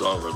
Sorry.